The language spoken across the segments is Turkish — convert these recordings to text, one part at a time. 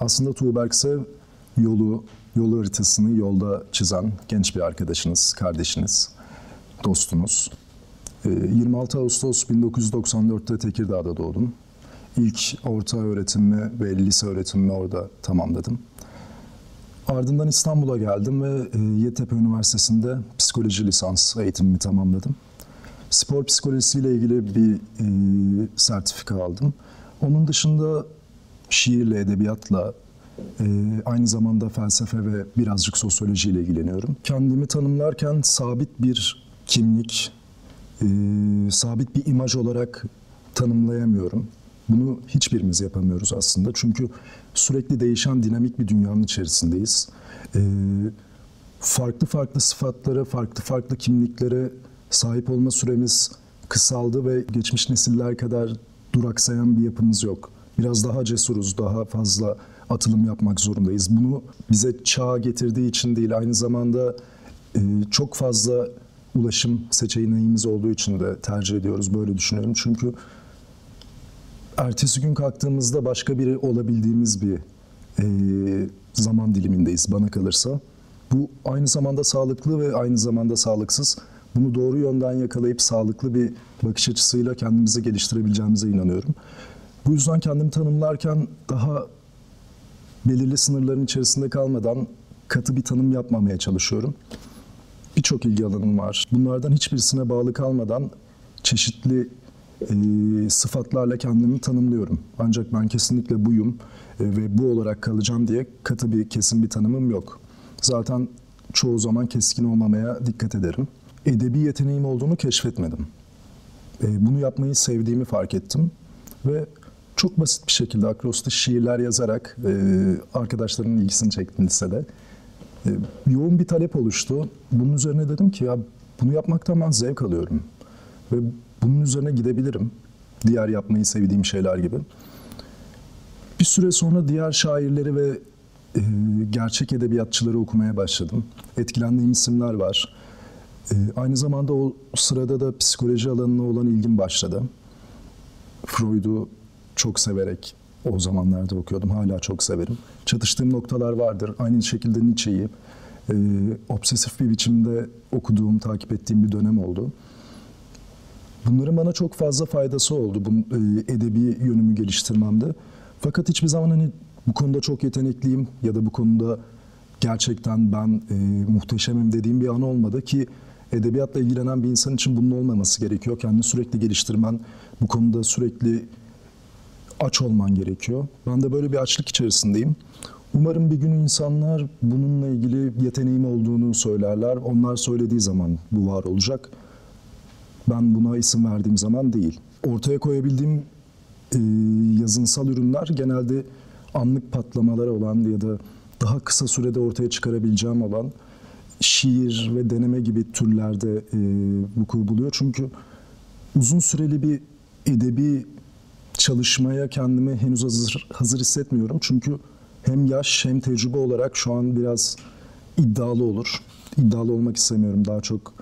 Aslında Tuğberk ise yolu, yol haritasını yolda çizen genç bir arkadaşınız, kardeşiniz, dostunuz. Ee, 26 Ağustos 1994'te Tekirdağ'da doğdum. İlk orta öğretimimi ve lise öğretimimi orada tamamladım. Ardından İstanbul'a geldim ve e, Yeditepe Üniversitesi'nde psikoloji lisans eğitimimi tamamladım. Spor psikolojisiyle ilgili bir e, sertifika aldım. Onun dışında şiirle, edebiyatla, e, aynı zamanda felsefe ve birazcık sosyolojiyle ilgileniyorum. Kendimi tanımlarken sabit bir kimlik, e, sabit bir imaj olarak tanımlayamıyorum. Bunu hiçbirimiz yapamıyoruz aslında. Çünkü sürekli değişen dinamik bir dünyanın içerisindeyiz. E, farklı farklı sıfatlara, farklı farklı kimliklere sahip olma süremiz kısaldı ve geçmiş nesiller kadar duraksayan bir yapımız yok. Biraz daha cesuruz, daha fazla atılım yapmak zorundayız. Bunu bize çağ getirdiği için değil, aynı zamanda e, çok fazla ulaşım seçeneğimiz olduğu için de tercih ediyoruz. Böyle düşünüyorum. Çünkü ertesi gün kalktığımızda başka biri olabildiğimiz bir e, zaman dilimindeyiz bana kalırsa. Bu aynı zamanda sağlıklı ve aynı zamanda sağlıksız. Bunu doğru yönden yakalayıp sağlıklı bir bakış açısıyla kendimizi geliştirebileceğimize inanıyorum. Bu yüzden kendimi tanımlarken daha belirli sınırların içerisinde kalmadan katı bir tanım yapmamaya çalışıyorum. Birçok ilgi alanım var. Bunlardan hiçbirisine bağlı kalmadan çeşitli e, sıfatlarla kendimi tanımlıyorum. Ancak ben kesinlikle buyum e, ve bu olarak kalacağım diye katı bir kesin bir tanımım yok. Zaten çoğu zaman keskin olmamaya dikkat ederim. Edebi yeteneğim olduğunu keşfetmedim. E, bunu yapmayı sevdiğimi fark ettim ve çok basit bir şekilde akrostiş şiirler yazarak e, arkadaşlarımın ilgisini çektim lisede. E, yoğun bir talep oluştu. Bunun üzerine dedim ki ya bunu yapmaktan ben zevk alıyorum. Ve bunun üzerine gidebilirim. Diğer yapmayı sevdiğim şeyler gibi. Bir süre sonra diğer şairleri ve e, gerçek edebiyatçıları okumaya başladım. Etkilendiğim isimler var. E, aynı zamanda o sırada da psikoloji alanına olan ilgim başladı. Freud'u çok severek o zamanlarda okuyordum. Hala çok severim. Çatıştığım noktalar vardır. Aynı şekilde Nietzsche'yi e, obsesif bir biçimde okuduğum, takip ettiğim bir dönem oldu. Bunların bana çok fazla faydası oldu bu e, edebi yönümü geliştirmemde. Fakat hiçbir zaman hani bu konuda çok yetenekliyim ya da bu konuda gerçekten ben e, muhteşemim dediğim bir an olmadı ki edebiyatla ilgilenen bir insan için bunun olmaması gerekiyor. Kendini sürekli geliştirmen, bu konuda sürekli aç olman gerekiyor. Ben de böyle bir açlık içerisindeyim. Umarım bir gün insanlar bununla ilgili yeteneğim olduğunu söylerler. Onlar söylediği zaman bu var olacak. Ben buna isim verdiğim zaman değil. Ortaya koyabildiğim e, yazınsal ürünler genelde anlık patlamaları olan ya da daha kısa sürede ortaya çıkarabileceğim olan şiir ve deneme gibi türlerde e, vuku buluyor. Çünkü uzun süreli bir edebi çalışmaya kendimi henüz hazır, hazır hissetmiyorum. Çünkü hem yaş hem tecrübe olarak şu an biraz iddialı olur. İddialı olmak istemiyorum. Daha çok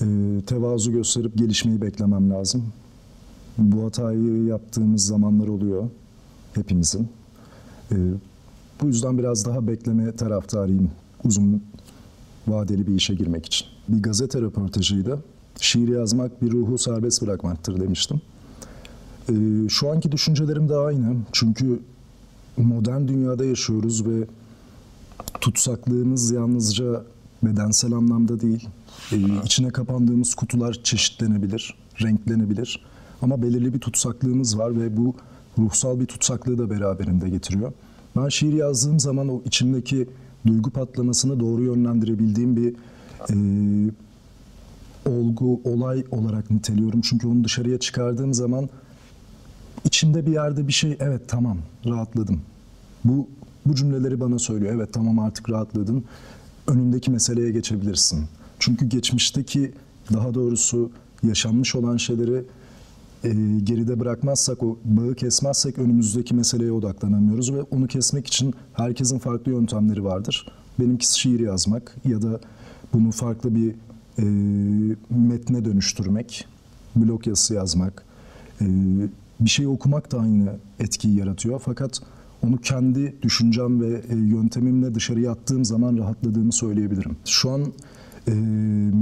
e, tevazu gösterip gelişmeyi beklemem lazım. Bu hatayı yaptığımız zamanlar oluyor hepimizin. E, bu yüzden biraz daha bekleme taraftarıyım uzun vadeli bir işe girmek için. Bir gazete röportajıydı. Şiir yazmak bir ruhu serbest bırakmaktır demiştim. Ee, şu anki düşüncelerim de aynı. Çünkü modern dünyada yaşıyoruz ve tutsaklığımız yalnızca bedensel anlamda değil. Ee, içine kapandığımız kutular çeşitlenebilir, renklenebilir. Ama belirli bir tutsaklığımız var ve bu ruhsal bir tutsaklığı da beraberinde getiriyor. Ben şiir yazdığım zaman o içimdeki duygu patlamasını doğru yönlendirebildiğim bir e, olgu, olay olarak niteliyorum. Çünkü onu dışarıya çıkardığım zaman içimde bir yerde bir şey evet tamam rahatladım. Bu bu cümleleri bana söylüyor. Evet tamam artık rahatladın. Önündeki meseleye geçebilirsin. Çünkü geçmişteki daha doğrusu yaşanmış olan şeyleri e, geride bırakmazsak, o bağı kesmezsek önümüzdeki meseleye odaklanamıyoruz ve onu kesmek için herkesin farklı yöntemleri vardır. Benimkisi şiir yazmak ya da bunu farklı bir e, metne dönüştürmek, blog yazısı yazmak, e, bir şey okumak da aynı etkiyi yaratıyor. Fakat onu kendi düşüncem ve e, yöntemimle dışarıya attığım zaman rahatladığımı söyleyebilirim. Şu an e,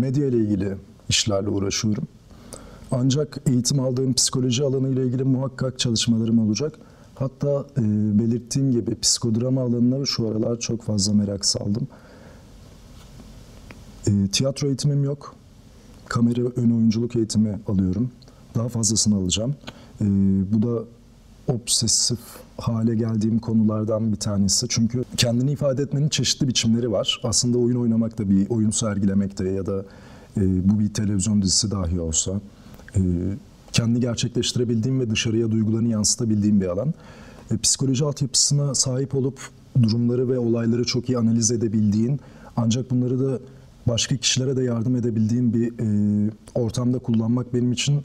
medya ile ilgili işlerle uğraşıyorum. Ancak eğitim aldığım psikoloji alanı ile ilgili muhakkak çalışmalarım olacak. Hatta e, belirttiğim gibi psikodrama alanına şu aralar çok fazla merak saldım. E, tiyatro eğitimim yok. Kamera ön oyunculuk eğitimi alıyorum. Daha fazlasını alacağım. E, bu da obsesif hale geldiğim konulardan bir tanesi. Çünkü kendini ifade etmenin çeşitli biçimleri var. Aslında oyun oynamak da bir oyun sergilemek de ya da e, bu bir televizyon dizisi dahi olsa kendi gerçekleştirebildiğim ve dışarıya duygularını yansıtabildiğim bir alan. E, psikoloji altyapısına sahip olup durumları ve olayları çok iyi analiz edebildiğin ancak bunları da başka kişilere de yardım edebildiğin bir e, ortamda kullanmak benim için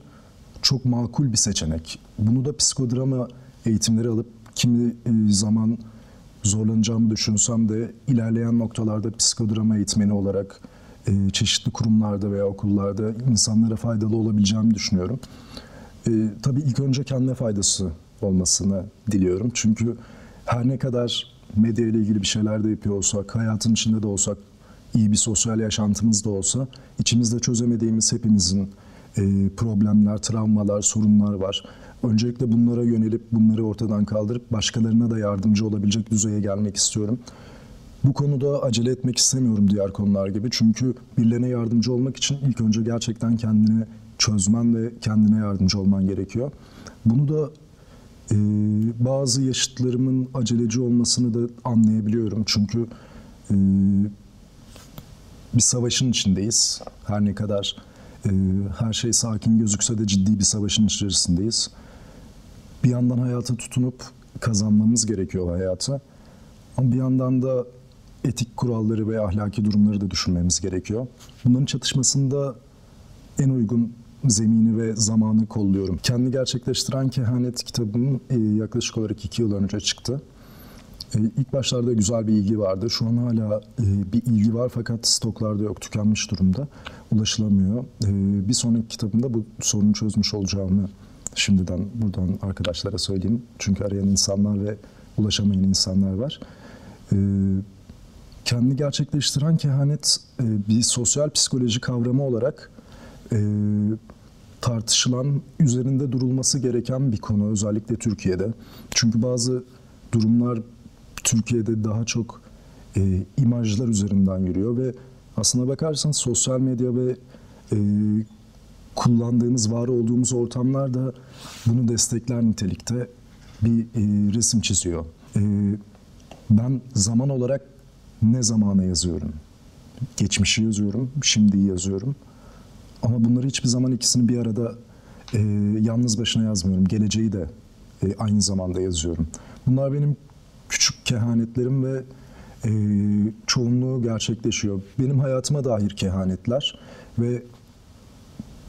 çok makul bir seçenek. Bunu da psikodrama eğitimleri alıp kimi e, zaman zorlanacağımı düşünsem de ilerleyen noktalarda psikodrama eğitmeni olarak e, çeşitli kurumlarda veya okullarda insanlara faydalı olabileceğimi düşünüyorum. E, tabii ilk önce kendine faydası olmasını diliyorum. Çünkü her ne kadar medya ile ilgili bir şeyler de yapıyor olsak, hayatın içinde de olsak, iyi bir sosyal yaşantımız da olsa, içimizde çözemediğimiz hepimizin e, problemler, travmalar, sorunlar var. Öncelikle bunlara yönelip bunları ortadan kaldırıp başkalarına da yardımcı olabilecek düzeye gelmek istiyorum. Bu konuda acele etmek istemiyorum diğer konular gibi. Çünkü birilerine yardımcı olmak için ilk önce gerçekten kendini çözmen ve kendine yardımcı olman gerekiyor. Bunu da e, bazı yaşıtlarımın aceleci olmasını da anlayabiliyorum. Çünkü e, bir savaşın içindeyiz. Her ne kadar e, her şey sakin gözükse de ciddi bir savaşın içerisindeyiz. Bir yandan hayata tutunup kazanmamız gerekiyor hayata. Ama bir yandan da etik kuralları ve ahlaki durumları da düşünmemiz gerekiyor. Bunların çatışmasında en uygun zemini ve zamanı kolluyorum. Kendi gerçekleştiren kehanet kitabım e, yaklaşık olarak iki yıl önce çıktı. E, ilk başlarda güzel bir ilgi vardı. Şu an hala e, bir ilgi var fakat stoklarda yok, tükenmiş durumda. Ulaşılamıyor. Bir sonraki kitabımda bu sorunu çözmüş olacağımı şimdiden buradan arkadaşlara söyleyeyim. Çünkü arayan insanlar ve ulaşamayan insanlar var kendi gerçekleştiren kehanet e, bir sosyal psikoloji kavramı olarak e, tartışılan, üzerinde durulması gereken bir konu özellikle Türkiye'de. Çünkü bazı durumlar Türkiye'de daha çok e, imajlar üzerinden yürüyor ve aslına bakarsan sosyal medya ve e, kullandığımız, var olduğumuz ortamlar da bunu destekler nitelikte bir e, resim çiziyor. E, ben zaman olarak ne zamana yazıyorum? Geçmişi yazıyorum, şimdiyi yazıyorum. Ama bunları hiçbir zaman ikisini bir arada e, yalnız başına yazmıyorum. Geleceği de e, aynı zamanda yazıyorum. Bunlar benim küçük kehanetlerim ve e, çoğunluğu gerçekleşiyor. Benim hayatıma dair kehanetler ve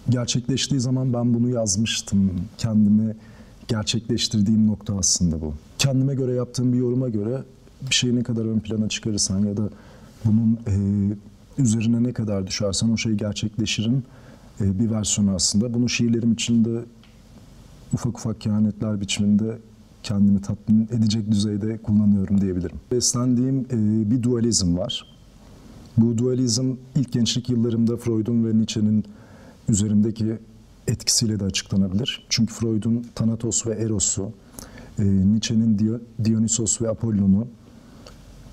gerçekleştiği zaman ben bunu yazmıştım. Kendimi gerçekleştirdiğim nokta aslında bu. Kendime göre yaptığım bir yoruma göre bir şeyi ne kadar ön plana çıkarırsan ya da bunun e, üzerine ne kadar düşersen o şey gerçekleşirin e, bir versiyonu aslında. Bunu şiirlerim içinde ufak ufak kehanetler biçiminde kendimi tatmin edecek düzeyde kullanıyorum diyebilirim. Beslendiğim e, bir dualizm var. Bu dualizm ilk gençlik yıllarımda Freud'un ve Nietzsche'nin üzerindeki etkisiyle de açıklanabilir. Çünkü Freud'un Thanatos ve Eros'u, e, Nietzsche'nin Dionysos ve Apollon'u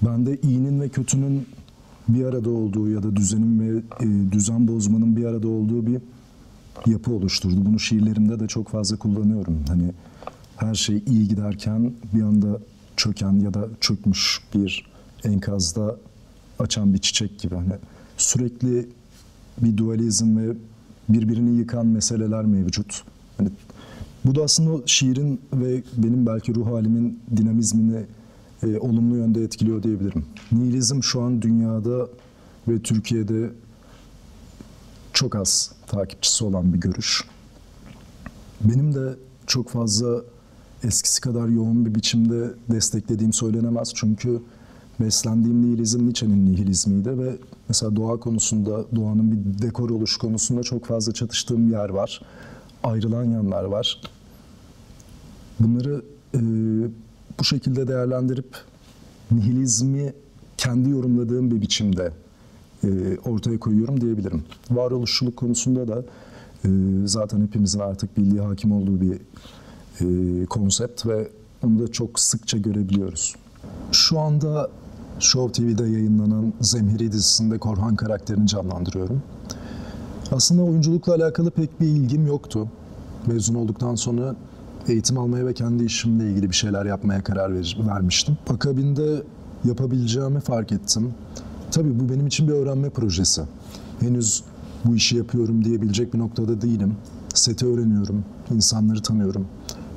Bende iyinin ve kötünün bir arada olduğu ya da düzenin ve e, düzen bozmanın bir arada olduğu bir yapı oluşturdu. Bunu şiirlerimde de çok fazla kullanıyorum. Hani her şey iyi giderken bir anda çöken ya da çökmüş bir enkazda açan bir çiçek gibi. Hani sürekli bir dualizm ve birbirini yıkan meseleler mevcut. Hani bu da aslında şiirin ve benim belki ruh halimin dinamizmini e, olumlu yönde etkiliyor diyebilirim. Nihilizm şu an dünyada ve Türkiye'de çok az takipçisi olan bir görüş. Benim de çok fazla eskisi kadar yoğun bir biçimde desteklediğim söylenemez. Çünkü beslendiğim nihilizm Nietzsche'nin nihilizmiydi ve mesela doğa konusunda, doğanın bir dekor oluş konusunda çok fazla çatıştığım yer var. Ayrılan yanlar var. Bunları e, bu şekilde değerlendirip nihilizmi kendi yorumladığım bir biçimde e, ortaya koyuyorum diyebilirim. Varoluşçuluk konusunda da e, zaten hepimizin artık bildiği, hakim olduğu bir e, konsept ve onu da çok sıkça görebiliyoruz. Şu anda Show TV'de yayınlanan Zemheri dizisinde Korhan karakterini canlandırıyorum. Aslında oyunculukla alakalı pek bir ilgim yoktu. Mezun olduktan sonra eğitim almaya ve kendi işimle ilgili bir şeyler yapmaya karar ver, vermiştim. Akabinde yapabileceğimi fark ettim. Tabii bu benim için bir öğrenme projesi. Henüz bu işi yapıyorum diyebilecek bir noktada değilim. Seti öğreniyorum, insanları tanıyorum.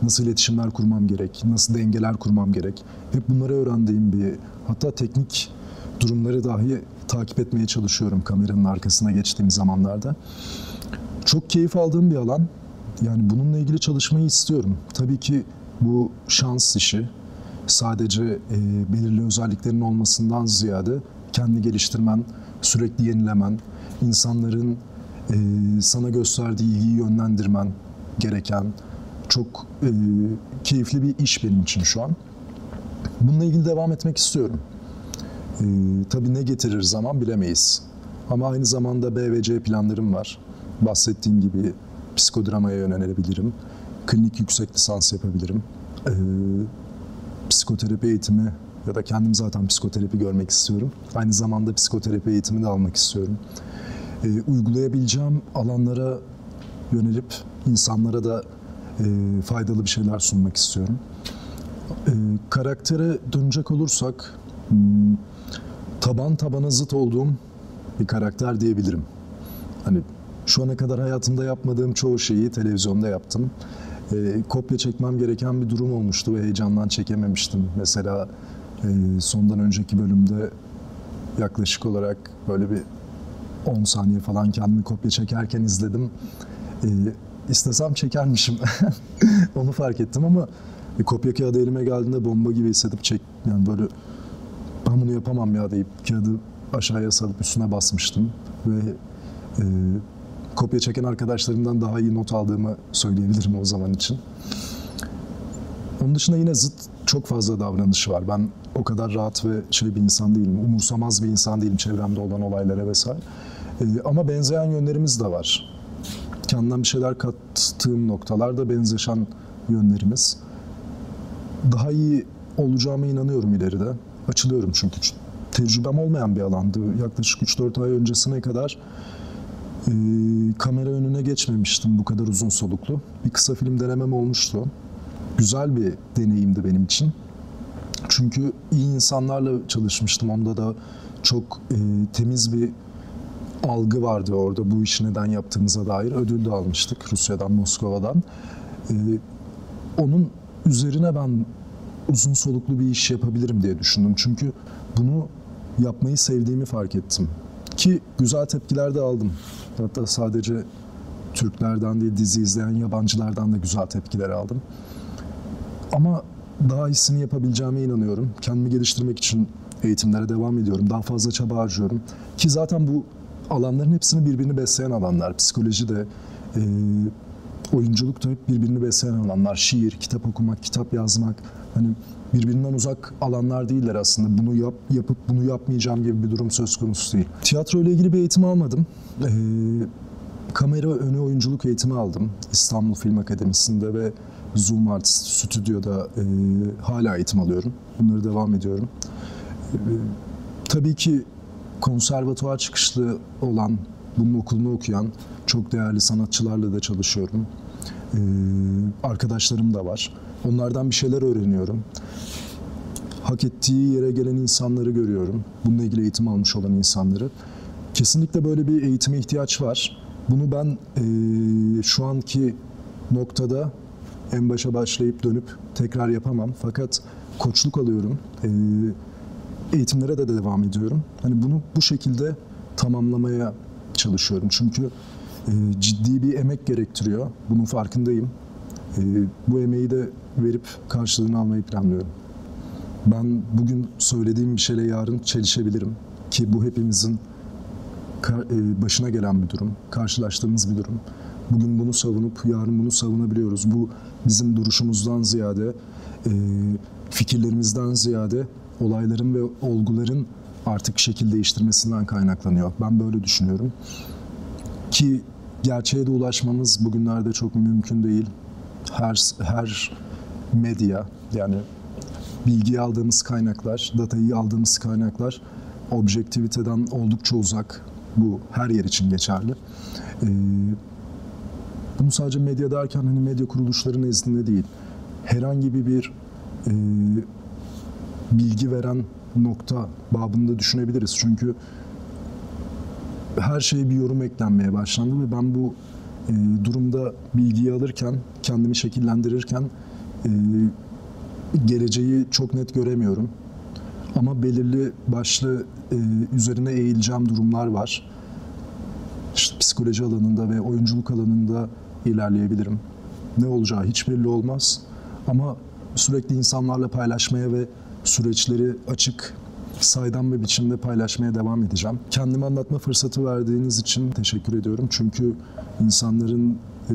Nasıl iletişimler kurmam gerek, nasıl dengeler kurmam gerek. Hep bunları öğrendiğim bir, hatta teknik durumları dahi takip etmeye çalışıyorum kameranın arkasına geçtiğim zamanlarda. Çok keyif aldığım bir alan. Yani bununla ilgili çalışmayı istiyorum. Tabii ki bu şans işi. Sadece e, belirli özelliklerin olmasından ziyade kendi geliştirmen, sürekli yenilemen, insanların e, sana gösterdiği ilgiyi yönlendirmen gereken çok e, keyifli bir iş benim için şu an. Bununla ilgili devam etmek istiyorum. E, tabii ne getirir zaman bilemeyiz. Ama aynı zamanda B ve C planlarım var. Bahsettiğim gibi psikodramaya yönelebilirim. Klinik yüksek lisans yapabilirim. E, psikoterapi eğitimi ya da kendim zaten psikoterapi görmek istiyorum. Aynı zamanda psikoterapi eğitimi de almak istiyorum. E, uygulayabileceğim alanlara yönelip insanlara da e, faydalı bir şeyler sunmak istiyorum. E, karaktere dönecek olursak hmm, taban tabana zıt olduğum bir karakter diyebilirim. Hani şu ana kadar hayatımda yapmadığım çoğu şeyi televizyonda yaptım. E, kopya çekmem gereken bir durum olmuştu ve heyecandan çekememiştim. Mesela e, sondan önceki bölümde yaklaşık olarak böyle bir 10 saniye falan kendimi kopya çekerken izledim. E, istesem çekermişim. Onu fark ettim ama bir kopya kağıdı elime geldiğinde bomba gibi hissedip çek yani böyle ben bunu yapamam ya deyip kağıdı aşağıya salıp üstüne basmıştım ve e, kopya çeken arkadaşlarımdan daha iyi not aldığımı söyleyebilirim o zaman için. Onun dışında yine zıt çok fazla davranışı var. Ben o kadar rahat ve şey bir insan değilim. Umursamaz bir insan değilim çevremde olan olaylara vesaire. Ee, ama benzeyen yönlerimiz de var. Kendimden bir şeyler kattığım noktalarda benzeşen yönlerimiz. Daha iyi olacağıma inanıyorum ileride. Açılıyorum çünkü tecrübem olmayan bir alandı. Yaklaşık 3-4 ay öncesine kadar e, kamera önüne geçmemiştim bu kadar uzun soluklu. Bir kısa film denemem olmuştu. Güzel bir deneyimdi benim için. Çünkü iyi insanlarla çalışmıştım. Onda da çok e, temiz bir algı vardı orada bu işi neden yaptığımıza dair. Ödül de almıştık Rusya'dan, Moskova'dan. E, onun üzerine ben uzun soluklu bir iş yapabilirim diye düşündüm. Çünkü bunu yapmayı sevdiğimi fark ettim. Ki güzel tepkiler de aldım. Hatta sadece Türklerden değil dizi izleyen yabancılardan da güzel tepkiler aldım. Ama daha iyisini yapabileceğime inanıyorum. Kendimi geliştirmek için eğitimlere devam ediyorum. Daha fazla çaba harcıyorum. Ki zaten bu alanların hepsini birbirini besleyen alanlar. Psikoloji de, e, oyunculuk da hep birbirini besleyen alanlar. Şiir, kitap okumak, kitap yazmak. Hani birbirinden uzak alanlar değiller aslında. Bunu yap, yapıp bunu yapmayacağım gibi bir durum söz konusu değil. Tiyatro ile ilgili bir eğitim almadım. E, kamera önü oyunculuk eğitimi aldım. İstanbul Film Akademisi'nde ve Zoom Arts stüdyoda e, hala eğitim alıyorum. Bunları devam ediyorum. E, tabii ki konservatuvar çıkışlı olan, bunun okulunu okuyan çok değerli sanatçılarla da çalışıyorum. E, arkadaşlarım da var. Onlardan bir şeyler öğreniyorum. Hak ettiği yere gelen insanları görüyorum. Bununla ilgili eğitim almış olan insanları. Kesinlikle böyle bir eğitime ihtiyaç var. Bunu ben e, şu anki noktada en başa başlayıp dönüp tekrar yapamam. Fakat koçluk alıyorum. E, eğitimlere de devam ediyorum. Hani bunu bu şekilde tamamlamaya çalışıyorum. Çünkü e, ciddi bir emek gerektiriyor. Bunun farkındayım. E, bu emeği de verip karşılığını almayı planlıyorum. Ben bugün söylediğim bir şeyle yarın çelişebilirim. Ki bu hepimizin başına gelen bir durum, karşılaştığımız bir durum. Bugün bunu savunup yarın bunu savunabiliyoruz. Bu bizim duruşumuzdan ziyade, e, fikirlerimizden ziyade olayların ve olguların artık şekil değiştirmesinden kaynaklanıyor. Ben böyle düşünüyorum. Ki gerçeğe de ulaşmamız bugünlerde çok mümkün değil. Her her medya yani bilgiyi aldığımız kaynaklar, datayı aldığımız kaynaklar objektiviteden oldukça uzak. Bu her yer için geçerli. Ee, bunu sadece medya derken hani medya kuruluşları nezdinde değil. Herhangi bir e, bilgi veren nokta babında düşünebiliriz. Çünkü her şeye bir yorum eklenmeye başlandı ve ben bu durumda bilgiyi alırken, kendimi şekillendirirken e, geleceği çok net göremiyorum. Ama belirli başlı e, üzerine eğileceğim durumlar var. İşte psikoloji alanında ve oyunculuk alanında ilerleyebilirim. Ne olacağı hiç belli olmaz. Ama sürekli insanlarla paylaşmaya ve süreçleri açık, saydam bir biçimde paylaşmaya devam edeceğim. Kendimi anlatma fırsatı verdiğiniz için teşekkür ediyorum. Çünkü insanların e,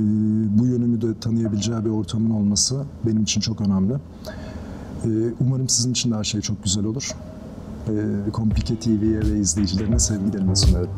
bu yönümü de tanıyabileceği bir ortamın olması benim için çok önemli. E, umarım sizin için de her şey çok güzel olur. E, Komplike TV'ye ve izleyicilerine sevgilerimi sunuyorum.